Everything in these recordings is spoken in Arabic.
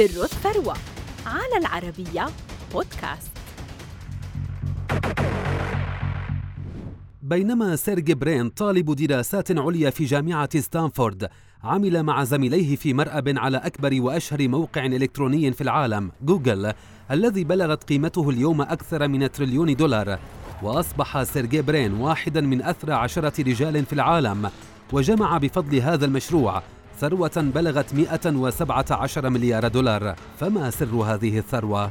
سر الثروة على العربية بودكاست. بينما سيرج برين طالب دراسات عليا في جامعة ستانفورد عمل مع زميليه في مرأب على أكبر وأشهر موقع إلكتروني في العالم جوجل الذي بلغت قيمته اليوم أكثر من تريليون دولار. وأصبح سيرجي برين واحدا من أثرى عشرة رجال في العالم وجمع بفضل هذا المشروع ثروة بلغت 117 مليار دولار فما سر هذه الثروة؟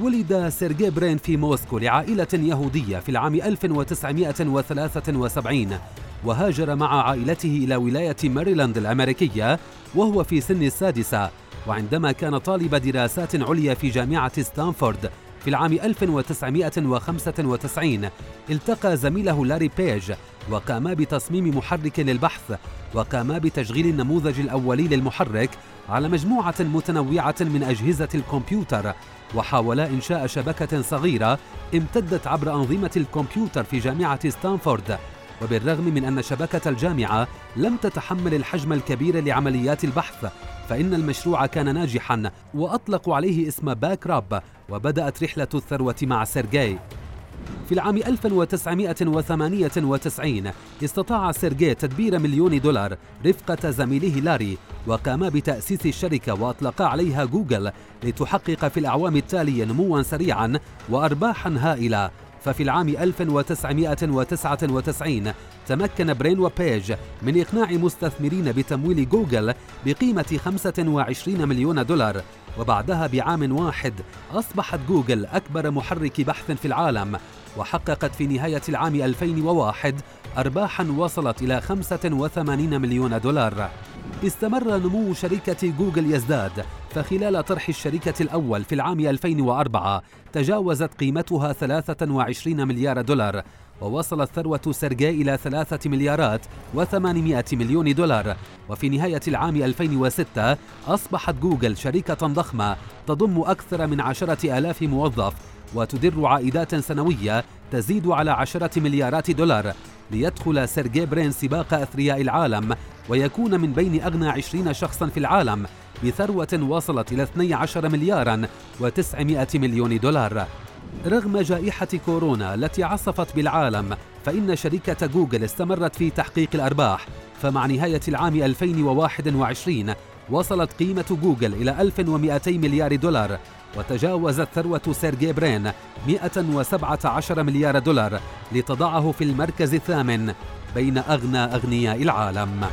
ولد سيرجي برين في موسكو لعائلة يهودية في العام 1973 وهاجر مع عائلته إلى ولاية ماريلاند الأمريكية وهو في سن السادسة وعندما كان طالب دراسات عليا في جامعة ستانفورد في العام 1995 التقى زميله لاري بيج وقاما بتصميم محرك للبحث وقاما بتشغيل النموذج الأولي للمحرك على مجموعة متنوعة من أجهزة الكمبيوتر. وحاولا إنشاء شبكة صغيرة امتدت عبر أنظمة الكمبيوتر في جامعة ستانفورد. وبالرغم من أن شبكة الجامعة لم تتحمل الحجم الكبير لعمليات البحث فإن المشروع كان ناجحا وأطلقوا عليه اسم BackRub وبدأت رحلة الثروة مع سيرجي. في العام 1998 استطاع سيرجي تدبير مليون دولار رفقة زميله لاري وقام بتأسيس الشركة وأطلقا عليها جوجل لتحقق في الأعوام التالية نموا سريعا وأرباحا هائلة. ففي العام 1999 تمكن برين وبيج من إقناع مستثمرين بتمويل جوجل بقيمة 25 مليون دولار وبعدها بعام واحد أصبحت جوجل أكبر محرك بحث في العالم وحققت في نهاية العام 2001 أرباحا وصلت إلى 85 مليون دولار. استمر نمو شركة جوجل يزداد فخلال طرح الشركة الأول في العام 2004 تجاوزت قيمتها 23 مليار دولار ووصلت ثروة سيرجي إلى ثلاثة مليارات وثمانمائة مليون دولار. وفي نهاية العام 2006 أصبحت جوجل شركة ضخمة تضم أكثر من عشرة آلاف موظف وتدر عائدات سنوية تزيد على عشرة مليارات دولار ليدخل سيرجي برين سباق أثرياء العالم ويكون من بين أغنى عشرين شخصا في العالم بثروة وصلت إلى 12 مليارا و900 مليون دولار. رغم جائحة كورونا التي عصفت بالعالم فإن شركة جوجل استمرت في تحقيق الأرباح. فمع نهاية العام 2021 وصلت قيمة جوجل إلى 1200 مليار دولار وتجاوزت ثروة سيرجي برين 117 مليار دولار لتضعه في المركز الثامن بين أغنى أغنياء العالم.